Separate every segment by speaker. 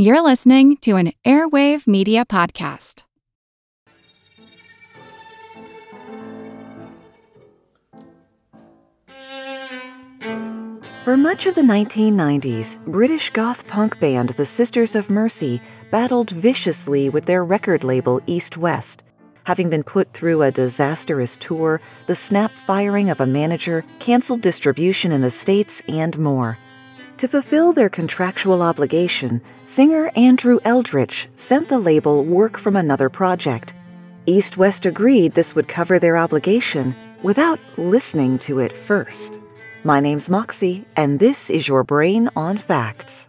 Speaker 1: You're listening to an Airwave Media Podcast.
Speaker 2: For much of the 1990s, British goth punk band the Sisters of Mercy battled viciously with their record label East West, having been put through a disastrous tour, the snap firing of a manager, canceled distribution in the States, and more. To fulfill their contractual obligation, singer Andrew Eldritch sent the label work from another project. East West agreed this would cover their obligation without listening to it first. My name's Moxie, and this is your Brain on Facts.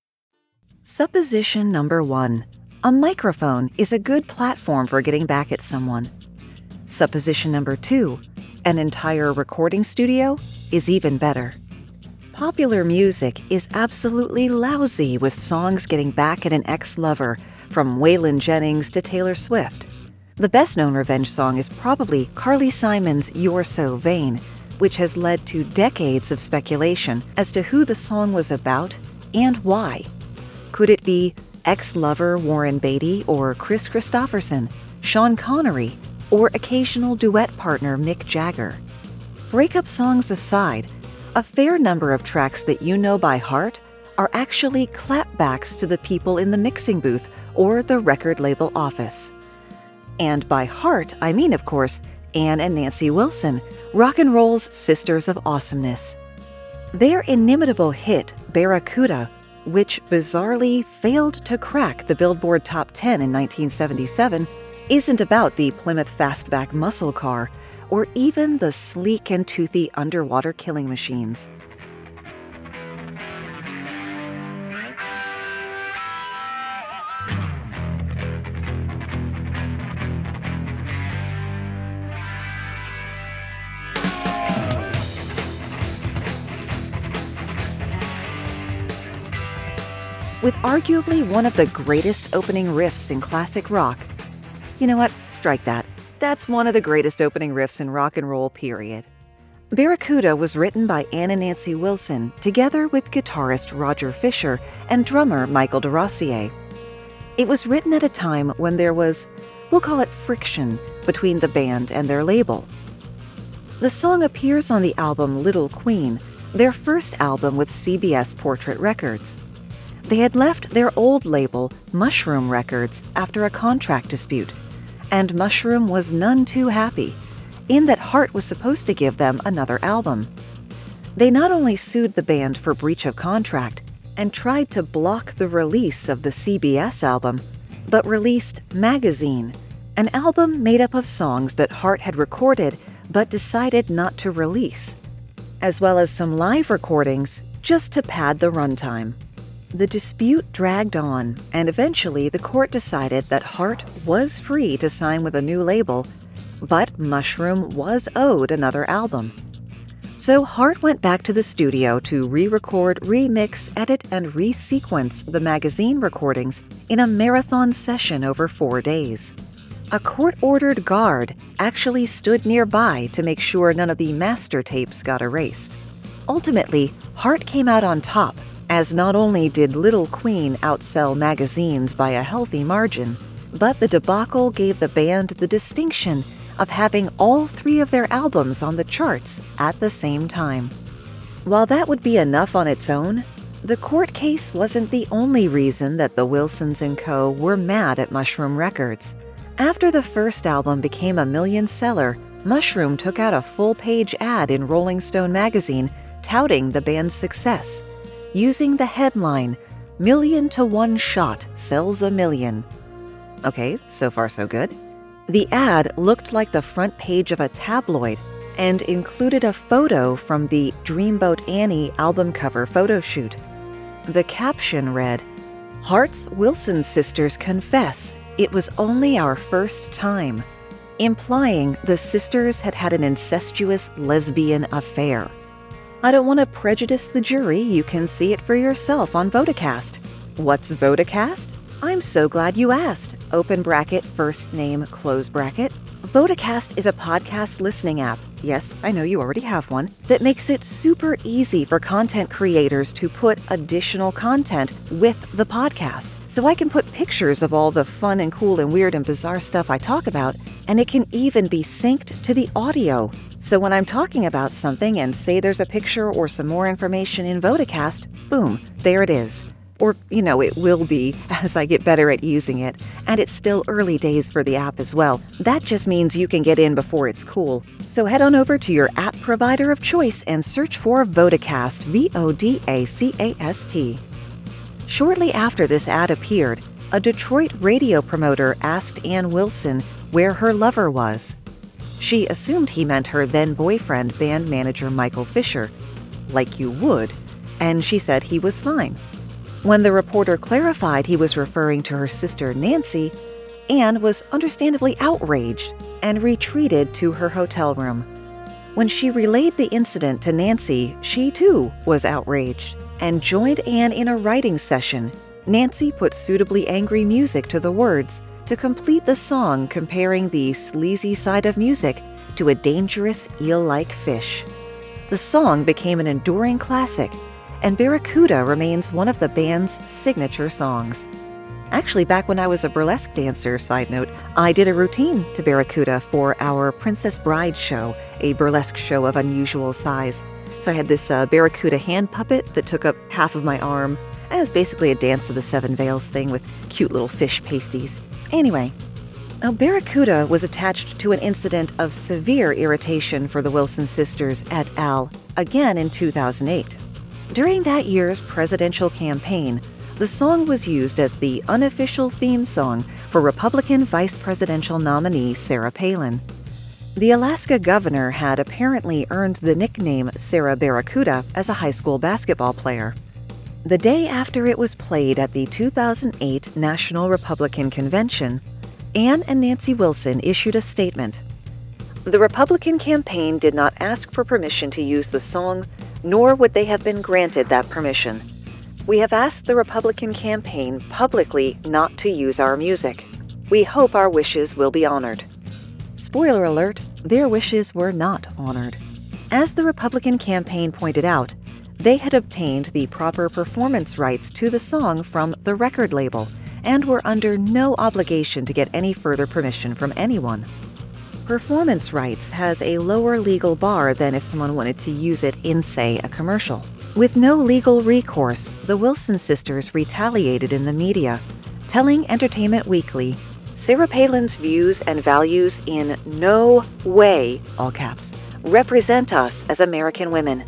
Speaker 2: Supposition number one a microphone is a good platform for getting back at someone. Supposition number two an entire recording studio is even better. Popular music is absolutely lousy with songs getting back at an ex lover, from Waylon Jennings to Taylor Swift. The best known revenge song is probably Carly Simon's You're So Vain, which has led to decades of speculation as to who the song was about and why. Could it be ex lover Warren Beatty or Kris Kristofferson, Sean Connery, or occasional duet partner Mick Jagger? Breakup songs aside, a fair number of tracks that you know by heart are actually clapbacks to the people in the mixing booth or the record label office. And by heart, I mean, of course, Ann and Nancy Wilson, rock and roll's sisters of awesomeness. Their inimitable hit, Barracuda, which bizarrely failed to crack the Billboard Top 10 in 1977, isn't about the Plymouth Fastback muscle car or even the sleek and toothy underwater killing machines. With arguably one of the greatest opening riffs in classic rock. You know what? Strike that. That's one of the greatest opening riffs in rock and roll, period. Barracuda was written by Ann and Nancy Wilson together with guitarist Roger Fisher and drummer Michael DeRosier. It was written at a time when there was, we'll call it friction, between the band and their label. The song appears on the album Little Queen, their first album with CBS Portrait Records. They had left their old label, Mushroom Records, after a contract dispute, and Mushroom was none too happy, in that Heart was supposed to give them another album. They not only sued the band for breach of contract and tried to block the release of the CBS album, but released Magazine, an album made up of songs that Heart had recorded but decided not to release, as well as some live recordings just to pad the runtime. The dispute dragged on, and eventually the court decided that Heart was free to sign with a new label, but Mushroom was owed another album. So Heart went back to the studio to re record, remix, edit, and resequence the magazine recordings in a marathon session over four days. A court ordered guard actually stood nearby to make sure none of the master tapes got erased. Ultimately, Heart came out on top as not only did Little Queen outsell magazines by a healthy margin, but the debacle gave the band the distinction of having all three of their albums on the charts at the same time. While that would be enough on its own, the court case wasn't the only reason that the Wilsons and Co. were mad at Mushroom Records. After the first album became a million seller, Mushroom took out a full page ad in Rolling Stone magazine touting the band's success using the headline Million to One Shot Sells a Million. Okay, so far so good. The ad looked like the front page of a tabloid and included a photo from the Dreamboat Annie album cover photo shoot. The caption read Heart's Wilson sisters confess it was only our first time, implying the sisters had had an incestuous lesbian affair. I don't want to prejudice the jury, you can see it for yourself on Vodacast. What's Vodacast? I'm so glad you asked. Open bracket, first name, close bracket. Vodacast is a podcast listening app. Yes, I know you already have one. That makes it super easy for content creators to put additional content with the podcast. So I can put pictures of all the fun and cool and weird and bizarre stuff I talk about, and it can even be synced to the audio. So when I'm talking about something and say there's a picture or some more information in Vodacast, boom, there it is or, you know, it will be as I get better at using it. And it's still early days for the app as well. That just means you can get in before it's cool. So head on over to your app provider of choice and search for Vodacast, V O D A C A S T. Shortly after this ad appeared, a Detroit radio promoter asked Ann Wilson where her lover was. She assumed he meant her then boyfriend, band manager Michael Fisher, like you would, and she said he was fine. When the reporter clarified he was referring to her sister Nancy, Ann was understandably outraged and retreated to her hotel room. When she relayed the incident to Nancy, she too was outraged and joined Ann in a writing session. Nancy put suitably angry music to the words to complete the song comparing the sleazy side of music to a dangerous eel like fish. The song became an enduring classic and Barracuda remains one of the band's signature songs. Actually, back when I was a burlesque dancer, side note, I did a routine to Barracuda for our Princess Bride show, a burlesque show of unusual size. So I had this uh, Barracuda hand puppet that took up half of my arm. And it was basically a dance of the seven veils thing with cute little fish pasties. Anyway, now Barracuda was attached to an incident of severe irritation for the Wilson sisters et al. again in 2008. During that year's presidential campaign, the song was used as the unofficial theme song for Republican vice presidential nominee Sarah Palin. The Alaska governor had apparently earned the nickname Sarah Barracuda as a high school basketball player. The day after it was played at the 2008 National Republican Convention, Ann and Nancy Wilson issued a statement. The Republican campaign did not ask for permission to use the song nor would they have been granted that permission. We have asked the Republican campaign publicly not to use our music. We hope our wishes will be honored. Spoiler alert, their wishes were not honored. As the Republican campaign pointed out, they had obtained the proper performance rights to the song from the record label and were under no obligation to get any further permission from anyone. Performance rights has a lower legal bar than if someone wanted to use it in, say, a commercial. With no legal recourse, the Wilson sisters retaliated in the media, telling Entertainment Weekly Sarah Palin's views and values in no way, all caps, represent us as American women.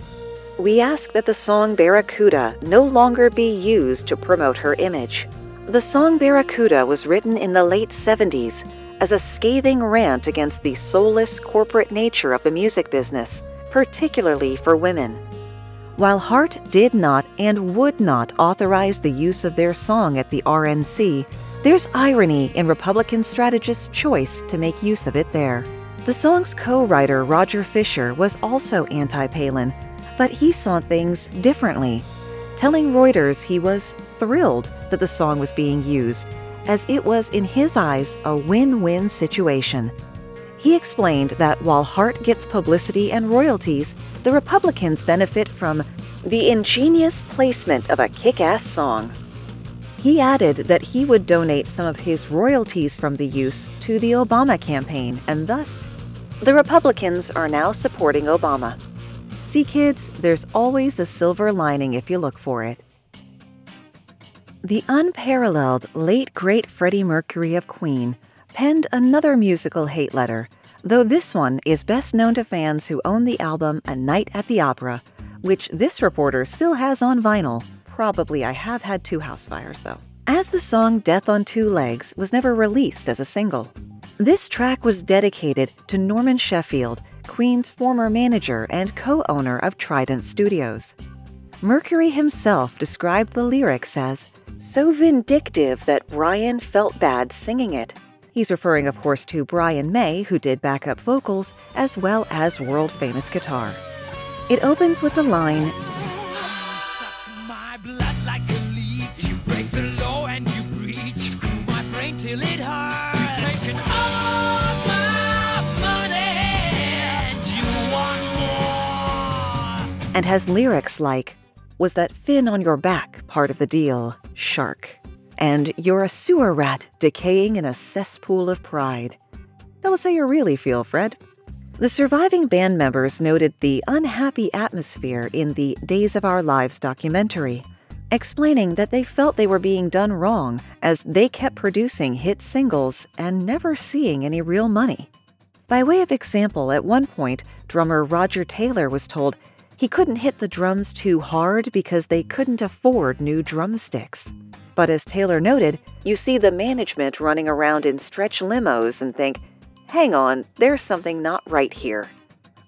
Speaker 2: We ask that the song Barracuda no longer be used to promote her image. The song Barracuda was written in the late 70s as a scathing rant against the soulless corporate nature of the music business, particularly for women. While Heart did not and would not authorize the use of their song at the RNC, there's irony in Republican strategists' choice to make use of it there. The song's co writer, Roger Fisher, was also anti Palin, but he saw things differently, telling Reuters he was thrilled that the song was being used as it was, in his eyes, a win win situation. He explained that while Heart gets publicity and royalties, the Republicans benefit from the ingenious placement of a kick ass song. He added that he would donate some of his royalties from the use to the Obama campaign, and thus, the Republicans are now supporting Obama. See, kids, there's always a silver lining if you look for it. The unparalleled late great Freddie Mercury of Queen penned another musical hate letter, though this one is best known to fans who own the album A Night at the Opera, which this reporter still has on vinyl. Probably I have had two house fires, though. As the song Death on Two Legs was never released as a single. This track was dedicated to Norman Sheffield, Queen's former manager and co owner of Trident Studios. Mercury himself described the lyrics as so vindictive that Brian felt bad singing it. He's referring, of course, to Brian May, who did backup vocals as well as world famous guitar. It opens with the line and has lyrics like, Was that fin on your back part of the deal, shark? And you're a sewer rat decaying in a cesspool of pride. Tell us how you really feel, Fred. The surviving band members noted the unhappy atmosphere in the Days of Our Lives documentary, explaining that they felt they were being done wrong as they kept producing hit singles and never seeing any real money. By way of example, at one point, drummer Roger Taylor was told he couldn't hit the drums too hard because they couldn't afford new drumsticks. But as Taylor noted, you see the management running around in stretch limos and think, hang on, there's something not right here.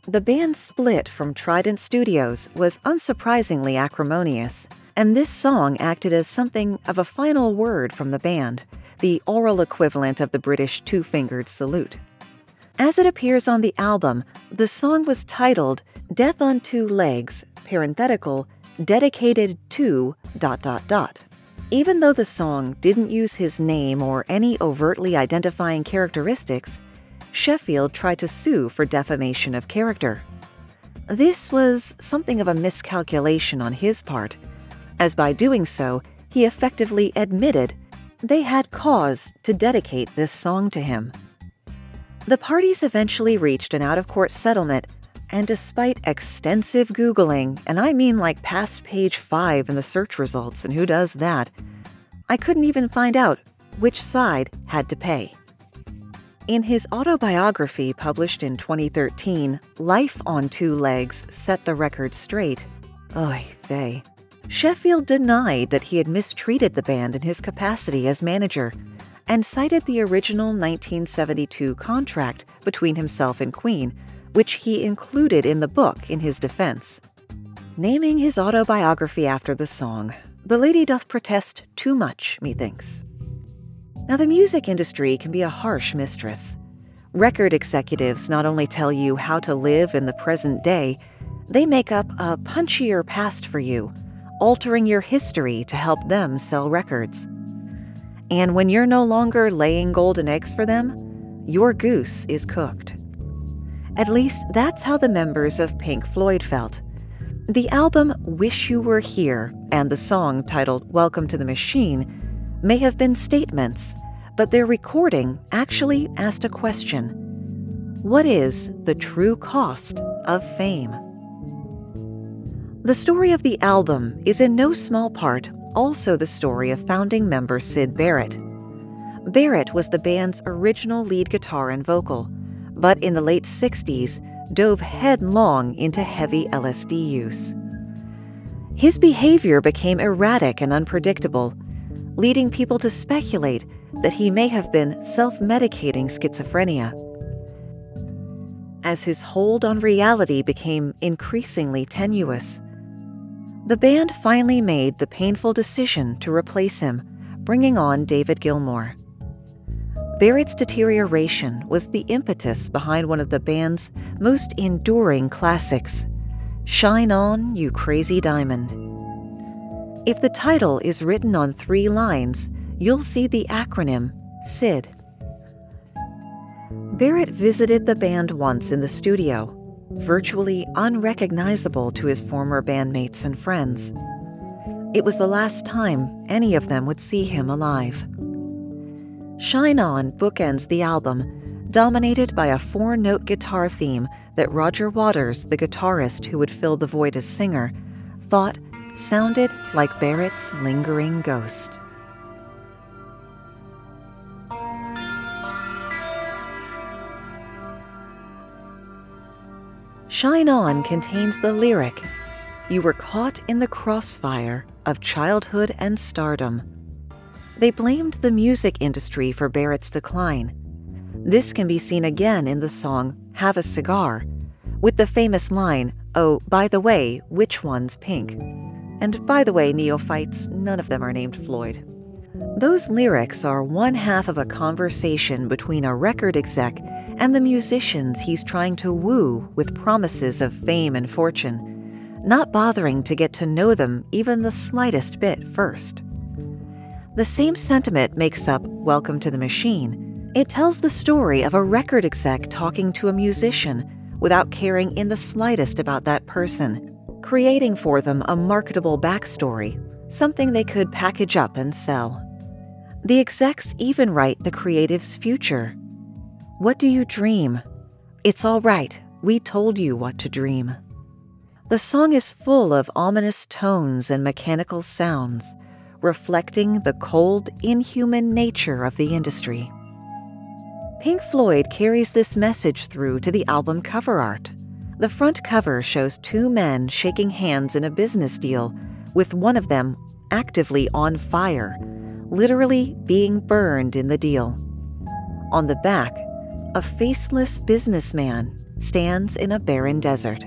Speaker 2: The band's split from Trident Studios was unsurprisingly acrimonious, and this song acted as something of a final word from the band, the oral equivalent of the British two fingered salute. As it appears on the album, the song was titled Death on Two Legs, parenthetical, dedicated to dot dot dot. Even though the song didn't use his name or any overtly identifying characteristics, Sheffield tried to sue for defamation of character. This was something of a miscalculation on his part, as by doing so, he effectively admitted they had cause to dedicate this song to him. The parties eventually reached an out of court settlement, and despite extensive Googling, and I mean like past page 5 in the search results, and who does that, I couldn't even find out which side had to pay. In his autobiography published in 2013, Life on Two Legs set the record straight. Oy vey. Sheffield denied that he had mistreated the band in his capacity as manager and cited the original 1972 contract between himself and Queen, which he included in the book in his defense. Naming his autobiography after the song, the lady doth protest too much, methinks. Now, the music industry can be a harsh mistress. Record executives not only tell you how to live in the present day, they make up a punchier past for you, altering your history to help them sell records. And when you're no longer laying golden eggs for them, your goose is cooked. At least that's how the members of Pink Floyd felt. The album Wish You Were Here and the song titled Welcome to the Machine may have been statements, but their recording actually asked a question What is the true cost of fame? The story of the album is in no small part also the story of founding member Syd Barrett. Barrett was the band's original lead guitar and vocal, but in the late 60s dove headlong into heavy LSD use. His behavior became erratic and unpredictable, leading people to speculate that he may have been self medicating schizophrenia. As his hold on reality became increasingly tenuous, the band finally made the painful decision to replace him, bringing on David Gilmour. Barrett's deterioration was the impetus behind one of the band's most enduring classics, Shine On, You Crazy Diamond. If the title is written on three lines, you'll see the acronym SID. Barrett visited the band once in the studio virtually unrecognizable to his former bandmates and friends. It was the last time any of them would see him alive. Shine On bookends the album, dominated by a four note guitar theme that Roger Waters, the guitarist who would fill the void as singer, thought sounded like Barrett's lingering ghost. Shine On contains the lyric You were caught in the crossfire of childhood and stardom. They blamed the music industry for Barrett's decline. This can be seen again in the song Have a Cigar, with the famous line, Oh, by the way, which one's pink? And by the way, neophytes, none of them are named Floyd. Those lyrics are one half of a conversation between a record exec and the musicians he's trying to woo with promises of fame and fortune, not bothering to get to know them even the slightest bit first. The same sentiment makes up Welcome to the Machine. It tells the story of a record exec talking to a musician without caring in the slightest about that person, creating for them a marketable backstory, something they could package up and sell. The execs even write the creative's future. What do you dream? It's all right, we told you what to dream. The song is full of ominous tones and mechanical sounds, reflecting the cold, inhuman nature of the industry. Pink Floyd carries this message through to the album cover art. The front cover shows two men shaking hands in a business deal, with one of them actively on fire, literally being burned in the deal. On the back, a faceless businessman stands in a barren desert.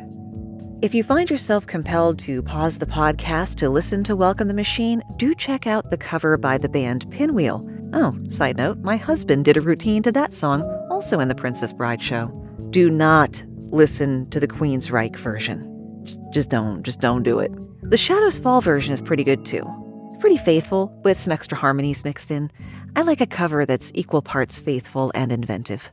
Speaker 2: If you find yourself compelled to pause the podcast to listen to Welcome the Machine, do check out the cover by the band Pinwheel. Oh, side note, my husband did a routine to that song, also in The Princess Bride show. Do not listen to the Queensryche version. Just, just don't, just don't do it. The Shadows Fall version is pretty good too pretty faithful with some extra harmonies mixed in. I like a cover that's equal parts faithful and inventive.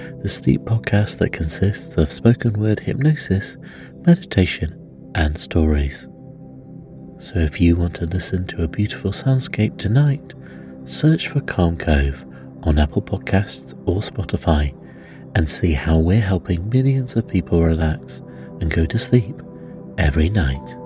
Speaker 3: the sleep podcast that consists of spoken word hypnosis, meditation, and stories. So if you want to listen to a beautiful soundscape tonight, search for Calm Cove on Apple Podcasts or Spotify and see how we're helping millions of people relax and go to sleep every night.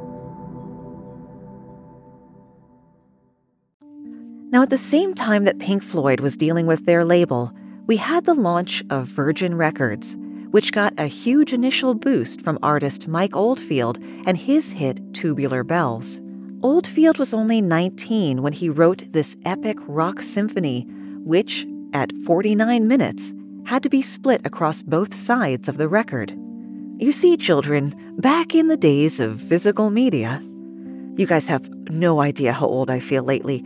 Speaker 2: Now, at the same time that Pink Floyd was dealing with their label, we had the launch of Virgin Records, which got a huge initial boost from artist Mike Oldfield and his hit Tubular Bells. Oldfield was only 19 when he wrote this epic rock symphony, which, at 49 minutes, had to be split across both sides of the record. You see, children, back in the days of physical media, you guys have no idea how old I feel lately.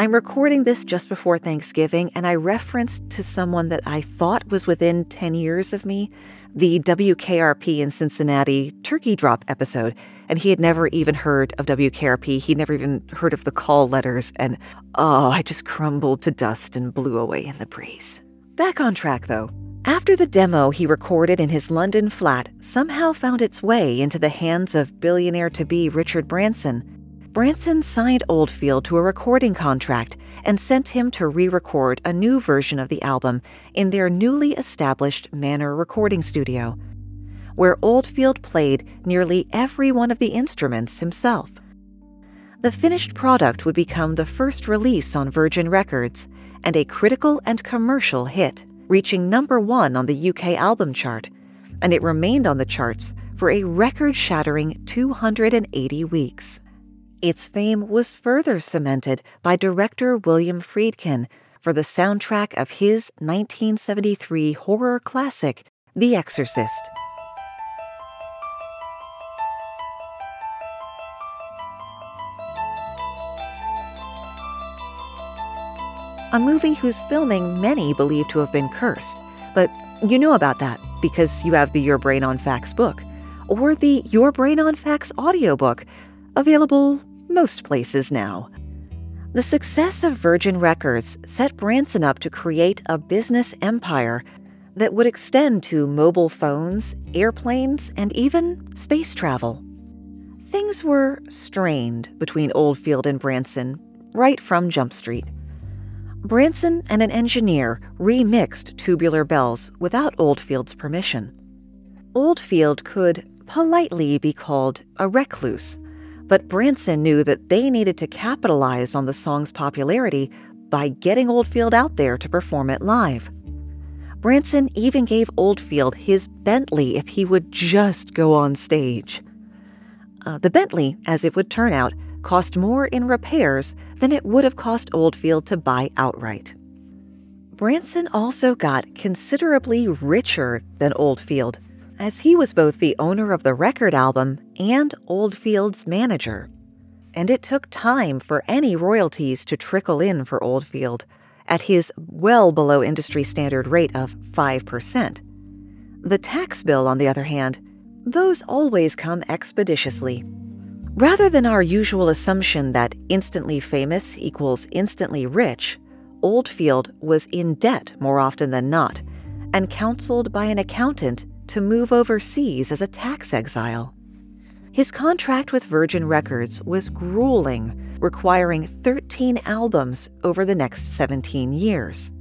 Speaker 2: I'm recording this just before Thanksgiving, and I referenced to someone that I thought was within 10 years of me the WKRP in Cincinnati turkey drop episode, and he had never even heard of WKRP. He'd never even heard of the call letters, and oh, I just crumbled to dust and blew away in the breeze. Back on track, though. After the demo he recorded in his London flat somehow found its way into the hands of billionaire to be Richard Branson, Branson signed Oldfield to a recording contract and sent him to re record a new version of the album in their newly established Manor recording studio, where Oldfield played nearly every one of the instruments himself. The finished product would become the first release on Virgin Records and a critical and commercial hit reaching number one on the UK album chart, and it remained on the charts for a record shattering 280 weeks. Its fame was further cemented by director William Friedkin for the soundtrack of his 1973 horror classic, The Exorcist. A movie whose filming many believe to have been cursed. But you know about that because you have the Your Brain on Facts book or the Your Brain on Facts audiobook, available most places now. The success of Virgin Records set Branson up to create a business empire that would extend to mobile phones, airplanes, and even space travel. Things were strained between Oldfield and Branson right from Jump Street. Branson and an engineer remixed Tubular Bells without Oldfield's permission. Oldfield could politely be called a recluse, but Branson knew that they needed to capitalize on the song's popularity by getting Oldfield out there to perform it live. Branson even gave Oldfield his Bentley if he would just go on stage. Uh, the Bentley, as it would turn out, cost more in repairs than it would have cost Oldfield to buy outright. Branson also got considerably richer than Oldfield, as he was both the owner of the record album and Oldfield's manager. And it took time for any royalties to trickle in for Oldfield at his well below industry standard rate of 5%. The tax bill, on the other hand, those always come expeditiously. Rather than our usual assumption that instantly famous equals instantly rich, Oldfield was in debt more often than not, and counseled by an accountant to move overseas as a tax exile. His contract with Virgin Records was grueling, requiring 13 albums over the next 17 years.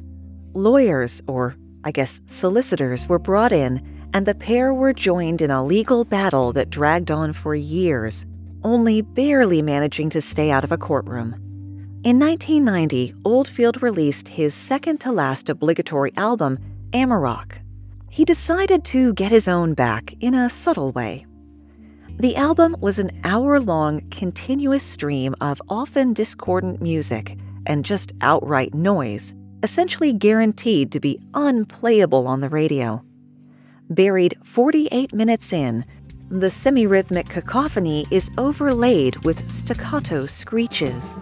Speaker 2: Lawyers, or I guess solicitors, were brought in, and the pair were joined in a legal battle that dragged on for years only barely managing to stay out of a courtroom. In 1990, Oldfield released his second to last obligatory album, Amarok. He decided to get his own back in a subtle way. The album was an hour long, continuous stream of often discordant music and just outright noise, essentially guaranteed to be unplayable on the radio. Buried 48 minutes in, the semi rhythmic cacophony is overlaid with staccato screeches.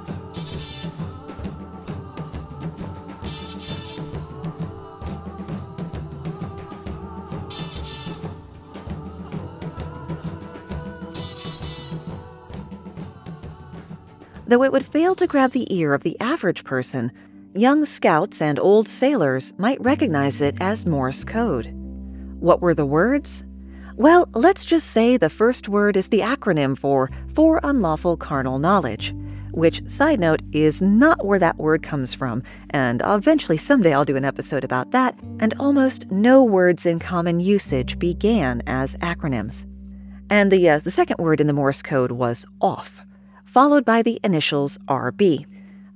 Speaker 2: Though it would fail to grab the ear of the average person, young scouts and old sailors might recognize it as Morse code. What were the words? Well, let's just say the first word is the acronym for For Unlawful Carnal Knowledge, which, side note, is not where that word comes from, and eventually someday I'll do an episode about that, and almost no words in common usage began as acronyms. And the, uh, the second word in the Morse code was off, followed by the initials RB.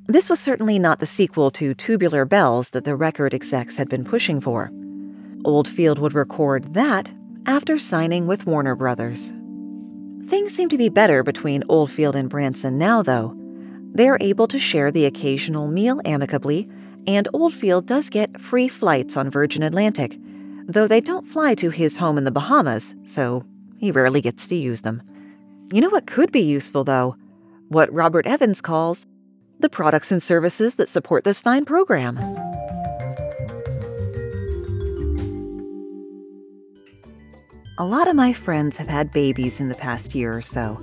Speaker 2: This was certainly not the sequel to Tubular Bells that the record execs had been pushing for. Oldfield would record that after signing with Warner Brothers. Things seem to be better between Oldfield and Branson now, though. They're able to share the occasional meal amicably, and Oldfield does get free flights on Virgin Atlantic, though they don't fly to his home in the Bahamas, so he rarely gets to use them. You know what could be useful, though? What Robert Evans calls the products and services that support this fine program. A lot of my friends have had babies in the past year or so.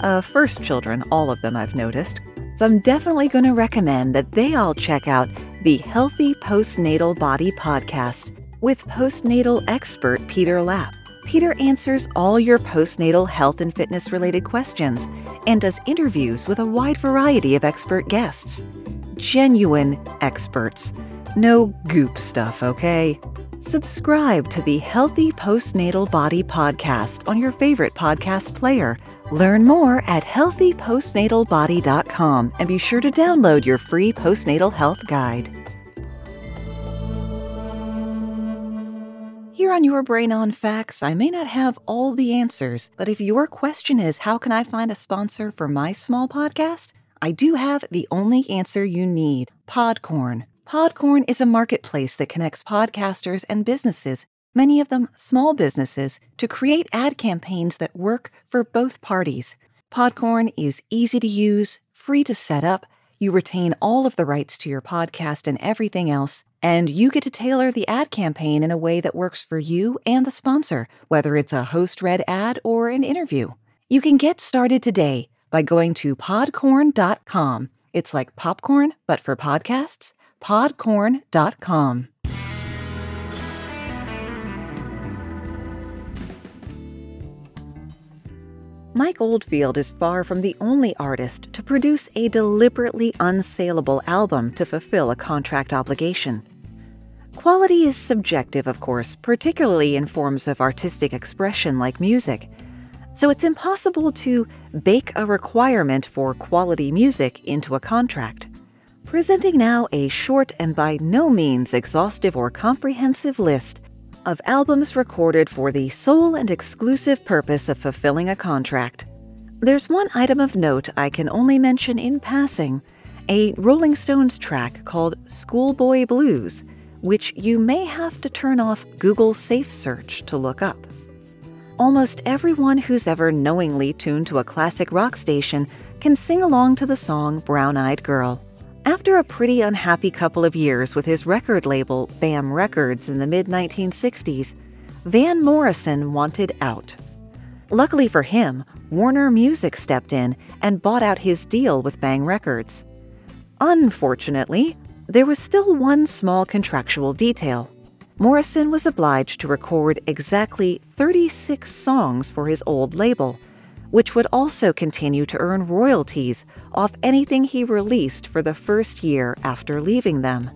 Speaker 2: Uh, first children, all of them I've noticed. So I'm definitely going to recommend that they all check out the Healthy Postnatal Body podcast with postnatal expert Peter Lapp. Peter answers all your postnatal health and fitness related questions and does interviews with a wide variety of expert guests. Genuine experts. No goop stuff, okay? Subscribe to the Healthy Postnatal Body podcast on your favorite podcast player. Learn more at healthypostnatalbody.com and be sure to download your free postnatal health guide. Here on Your Brain on Facts, I may not have all the answers, but if your question is how can I find a sponsor for my small podcast, I do have the only answer you need Podcorn. Podcorn is a marketplace that connects podcasters and businesses, many of them small businesses, to create ad campaigns that work for both parties. Podcorn is easy to use, free to set up. You retain all of the rights to your podcast and everything else, and you get to tailor the ad campaign in a way that works for you and the sponsor, whether it's a host read ad or an interview. You can get started today by going to podcorn.com. It's like popcorn, but for podcasts. Podcorn.com. Mike Oldfield is far from the only artist to produce a deliberately unsaleable album to fulfill a contract obligation. Quality is subjective, of course, particularly in forms of artistic expression like music so it's impossible to bake a requirement for quality music into a contract. Presenting now a short and by no means exhaustive or comprehensive list of albums recorded for the sole and exclusive purpose of fulfilling a contract. There's one item of note I can only mention in passing a Rolling Stones track called Schoolboy Blues, which you may have to turn off Google Safe Search to look up. Almost everyone who's ever knowingly tuned to a classic rock station can sing along to the song Brown Eyed Girl. After a pretty unhappy couple of years with his record label, Bang Records, in the mid 1960s, Van Morrison wanted out. Luckily for him, Warner Music stepped in and bought out his deal with Bang Records. Unfortunately, there was still one small contractual detail. Morrison was obliged to record exactly 36 songs for his old label, which would also continue to earn royalties off anything he released for the first year after leaving them.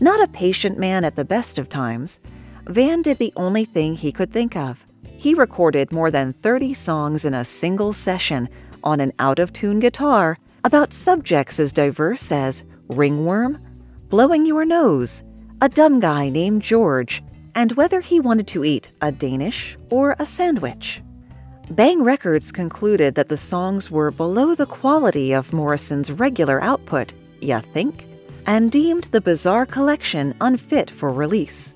Speaker 2: Not a patient man at the best of times, Van did the only thing he could think of. He recorded more than 30 songs in a single session on an out of tune guitar about subjects as diverse as ringworm, blowing your nose, a dumb guy named George, and whether he wanted to eat a Danish or a sandwich. Bang Records concluded that the songs were below the quality of Morrison's regular output, ya think, and deemed the bizarre collection unfit for release.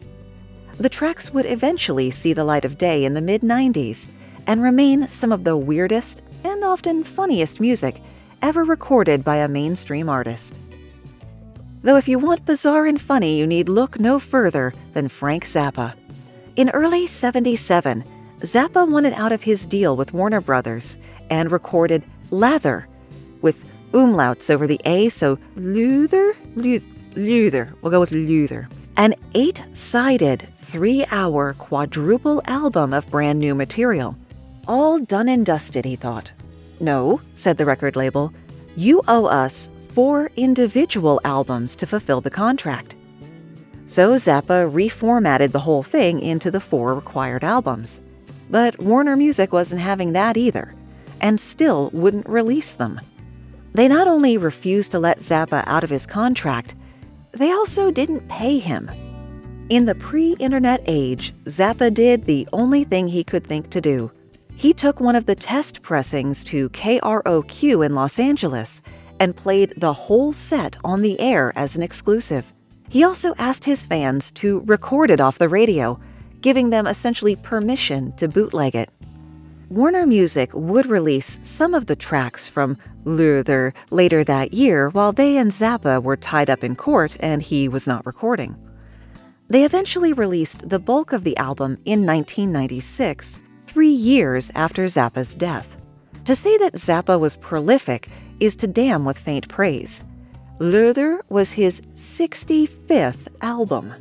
Speaker 2: The tracks would eventually see the light of day in the mid 90s and remain some of the weirdest and often funniest music ever recorded by a mainstream artist. Though if you want bizarre and funny, you need look no further than Frank Zappa. In early 77, Zappa wanted out of his deal with Warner Brothers and recorded Lather with umlauts over the A, so Luther? Luther. We'll go with Luther. An eight sided, three hour quadruple album of brand new material. All done and dusted, he thought. No, said the record label. You owe us four individual albums to fulfill the contract. So Zappa reformatted the whole thing into the four required albums. But Warner Music wasn't having that either, and still wouldn't release them. They not only refused to let Zappa out of his contract, they also didn't pay him. In the pre internet age, Zappa did the only thing he could think to do. He took one of the test pressings to KROQ in Los Angeles and played the whole set on the air as an exclusive. He also asked his fans to record it off the radio, giving them essentially permission to bootleg it. Warner Music would release some of the tracks from Luther later that year while they and Zappa were tied up in court and he was not recording. They eventually released the bulk of the album in 1996, three years after Zappa's death. To say that Zappa was prolific is to damn with faint praise. Luther was his 65th album.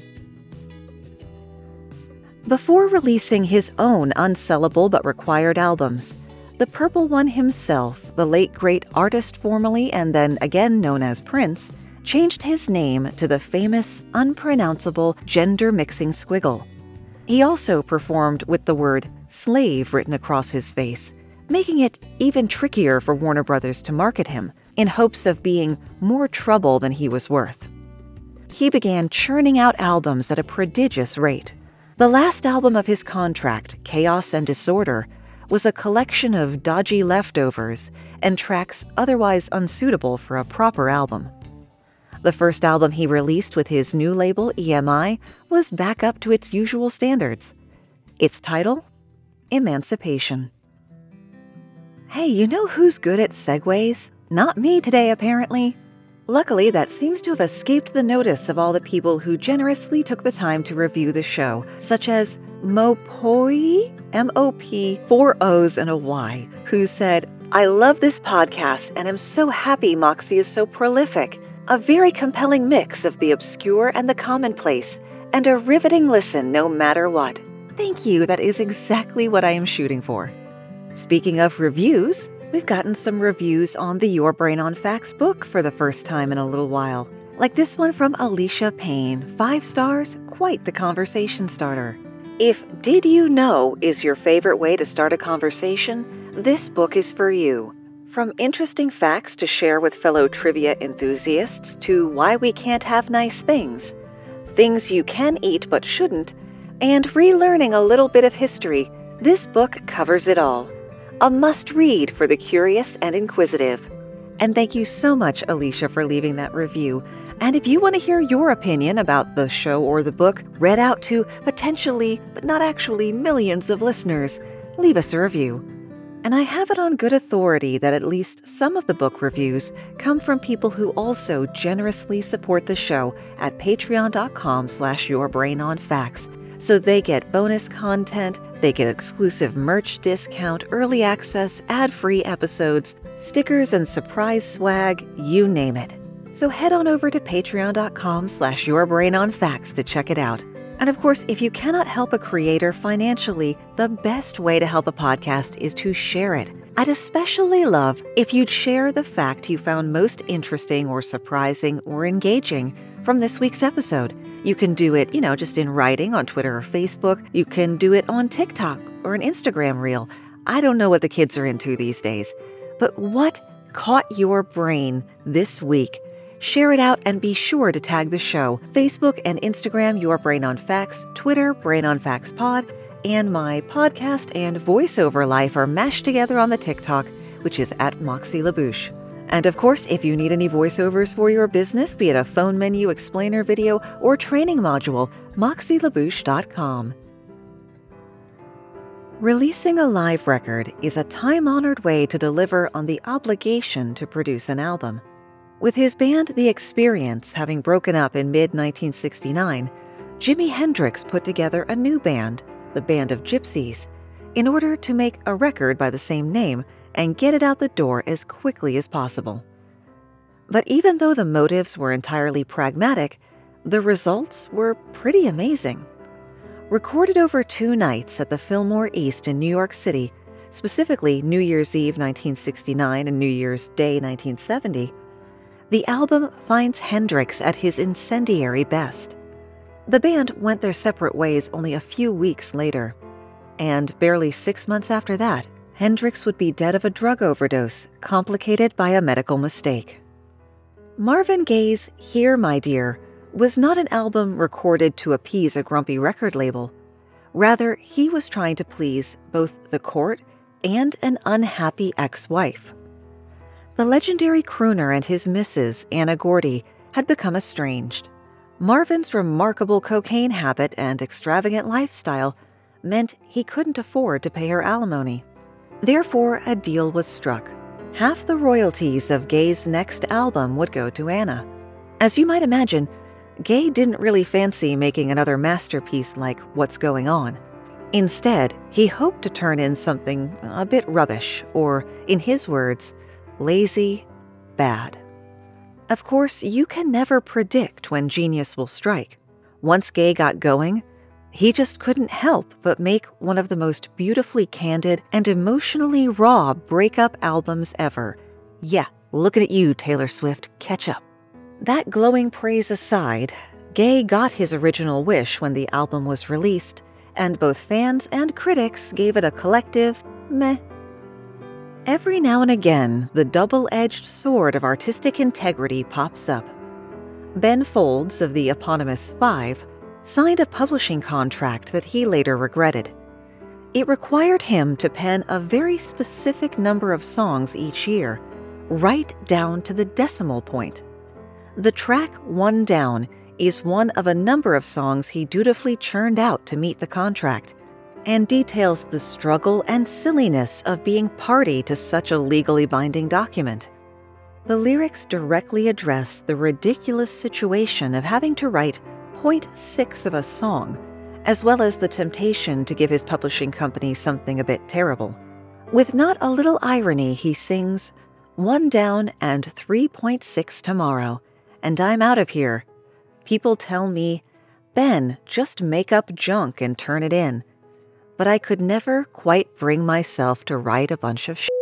Speaker 2: Before releasing his own unsellable but required albums, the Purple One himself, the late great artist formerly and then again known as Prince, changed his name to the famous, unpronounceable gender mixing squiggle. He also performed with the word slave written across his face, making it even trickier for Warner Brothers to market him in hopes of being more trouble than he was worth. He began churning out albums at a prodigious rate. The last album of his contract, Chaos and Disorder, was a collection of dodgy leftovers and tracks otherwise unsuitable for a proper album. The first album he released with his new label, EMI, was back up to its usual standards. Its title? Emancipation. Hey, you know who's good at segues? Not me today, apparently. Luckily, that seems to have escaped the notice of all the people who generously took the time to review the show, such as Mopoi, M O P, four O's and a Y, who said, I love this podcast and am so happy Moxie is so prolific. A very compelling mix of the obscure and the commonplace, and a riveting listen no matter what. Thank you, that is exactly what I am shooting for. Speaking of reviews, we've gotten some reviews on the Your Brain on Facts book for the first time in a little while. Like this one from Alicia Payne, five stars, quite the conversation starter. If Did You Know is your favorite way to start a conversation, this book is for you. From interesting facts to share with fellow trivia enthusiasts to why we can't have nice things, things you can eat but shouldn't, and relearning a little bit of history, this book covers it all a must read for the curious and inquisitive. And thank you so much, Alicia, for leaving that review. And if you want to hear your opinion about the show or the book read out to potentially, but not actually, millions of listeners, leave us a review. And I have it on good authority that at least some of the book reviews come from people who also generously support the show at patreon.com slash yourbrainonfacts so they get bonus content, they get exclusive merch discount, early access, ad-free episodes, stickers and surprise swag, you name it. So head on over to patreon.com slash yourbrainonfacts to check it out. And of course, if you cannot help a creator financially, the best way to help a podcast is to share it. I'd especially love if you'd share the fact you found most interesting or surprising or engaging from this week's episode. You can do it, you know, just in writing on Twitter or Facebook. You can do it on TikTok or an Instagram reel. I don't know what the kids are into these days. But what caught your brain this week? Share it out and be sure to tag the show Facebook and Instagram, Your Brain on Facts, Twitter, Brain on Facts Pod, and my podcast and voiceover life are mashed together on the TikTok, which is at Moxie LaBouche. And of course, if you need any voiceovers for your business, be it a phone menu explainer video or training module, moxielabouche.com. Releasing a live record is a time honored way to deliver on the obligation to produce an album. With his band The Experience having broken up in mid 1969, Jimi Hendrix put together a new band, the Band of Gypsys, in order to make a record by the same name and get it out the door as quickly as possible. But even though the motives were entirely pragmatic, the results were pretty amazing. Recorded over two nights at the Fillmore East in New York City, specifically New Year's Eve 1969 and New Year's Day 1970, the album finds Hendrix at his incendiary best. The band went their separate ways only a few weeks later, and barely six months after that, Hendrix would be dead of a drug overdose, complicated by a medical mistake. Marvin Gaye's Here, My Dear was not an album recorded to appease a grumpy record label. Rather, he was trying to please both the court and an unhappy ex wife. The legendary crooner and his missus, Anna Gordy, had become estranged. Marvin's remarkable cocaine habit and extravagant lifestyle meant he couldn't afford to pay her alimony. Therefore, a deal was struck. Half the royalties of Gaye's next album would go to Anna. As you might imagine, Gaye didn't really fancy making another masterpiece like What's Going On. Instead, he hoped to turn in something a bit rubbish, or, in his words, lazy, bad. Of course, you can never predict when genius will strike. Once Gaye got going, he just couldn't help but make one of the most beautifully candid and emotionally raw breakup albums ever. Yeah, looking at you, Taylor Swift, catch up. That glowing praise aside, Gaye got his original wish when the album was released, and both fans and critics gave it a collective meh. Every now and again, the double edged sword of artistic integrity pops up. Ben Folds of the eponymous Five signed a publishing contract that he later regretted. It required him to pen a very specific number of songs each year, right down to the decimal point. The track One Down is one of a number of songs he dutifully churned out to meet the contract and details the struggle and silliness of being party to such a legally binding document. The lyrics directly address the ridiculous situation of having to write 0.6 of a song, as well as the temptation to give his publishing company something a bit terrible. With not a little irony, he sings, One down and 3.6 tomorrow, and I'm out of here. People tell me, Ben, just make up junk and turn it in. But I could never quite bring myself to write a bunch of shit.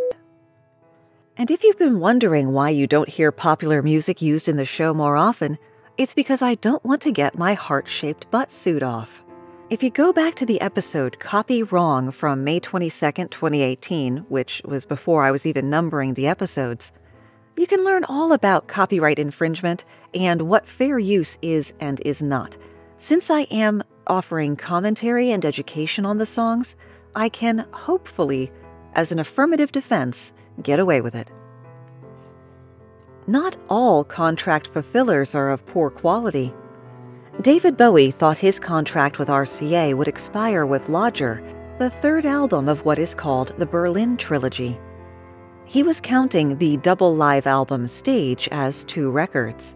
Speaker 2: And if you've been wondering why you don't hear popular music used in the show more often, it's because I don't want to get my heart shaped butt suit off. If you go back to the episode Copy Wrong from May 22nd, 2018, which was before I was even numbering the episodes, you can learn all about copyright infringement and what fair use is and is not. Since I am offering commentary and education on the songs, I can hopefully, as an affirmative defense, get away with it. Not all contract fulfillers are of poor quality. David Bowie thought his contract with RCA would expire with Lodger, the third album of what is called the Berlin Trilogy. He was counting the double live album stage as two records.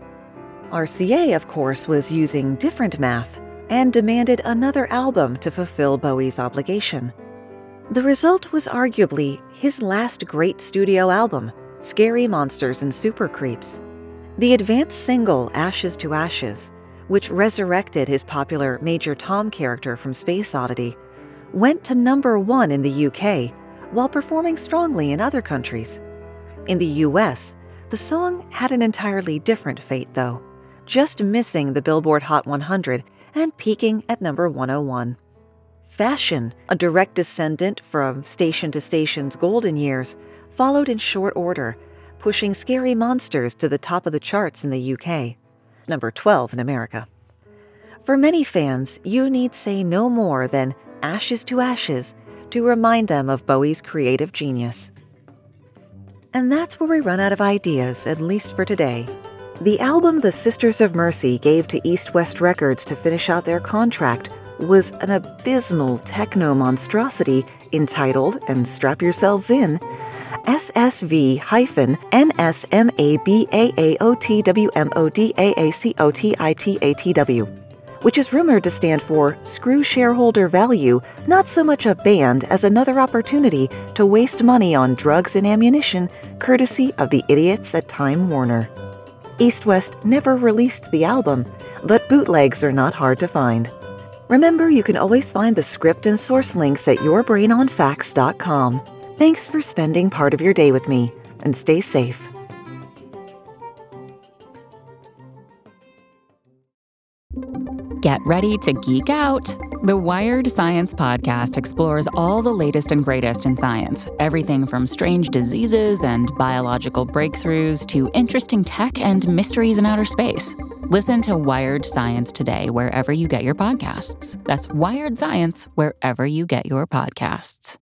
Speaker 2: RCA, of course, was using different math and demanded another album to fulfill Bowie's obligation. The result was arguably his last great studio album, Scary Monsters and Super Creeps. The advanced single Ashes to Ashes, which resurrected his popular Major Tom character from Space Oddity, went to number one in the UK while performing strongly in other countries. In the US, the song had an entirely different fate, though, just missing the Billboard Hot 100 and peaking at number 101. Fashion, a direct descendant from Station to Station's golden years, followed in short order, pushing Scary Monsters to the top of the charts in the UK, number 12 in America. For many fans, you need say no more than Ashes to Ashes to remind them of Bowie's creative genius. And that's where we run out of ideas, at least for today. The album the Sisters of Mercy gave to East West Records to finish out their contract was an abysmal techno monstrosity entitled, and strap yourselves in, SSV hyphen NSMABAOTWMODAACOTITATW, which is rumored to stand for Screw Shareholder Value, not so much a band as another opportunity to waste money on drugs and ammunition, courtesy of the idiots at Time Warner. East West never released the album, but bootlegs are not hard to find. Remember, you can always find the script and source links at yourbrainonfacts.com. Thanks for spending part of your day with me, and stay safe.
Speaker 1: Get ready to geek out. The Wired Science Podcast explores all the latest and greatest in science everything from strange diseases and biological breakthroughs to interesting tech and mysteries in outer space. Listen to Wired Science today, wherever you get your podcasts. That's Wired Science, wherever you get your podcasts.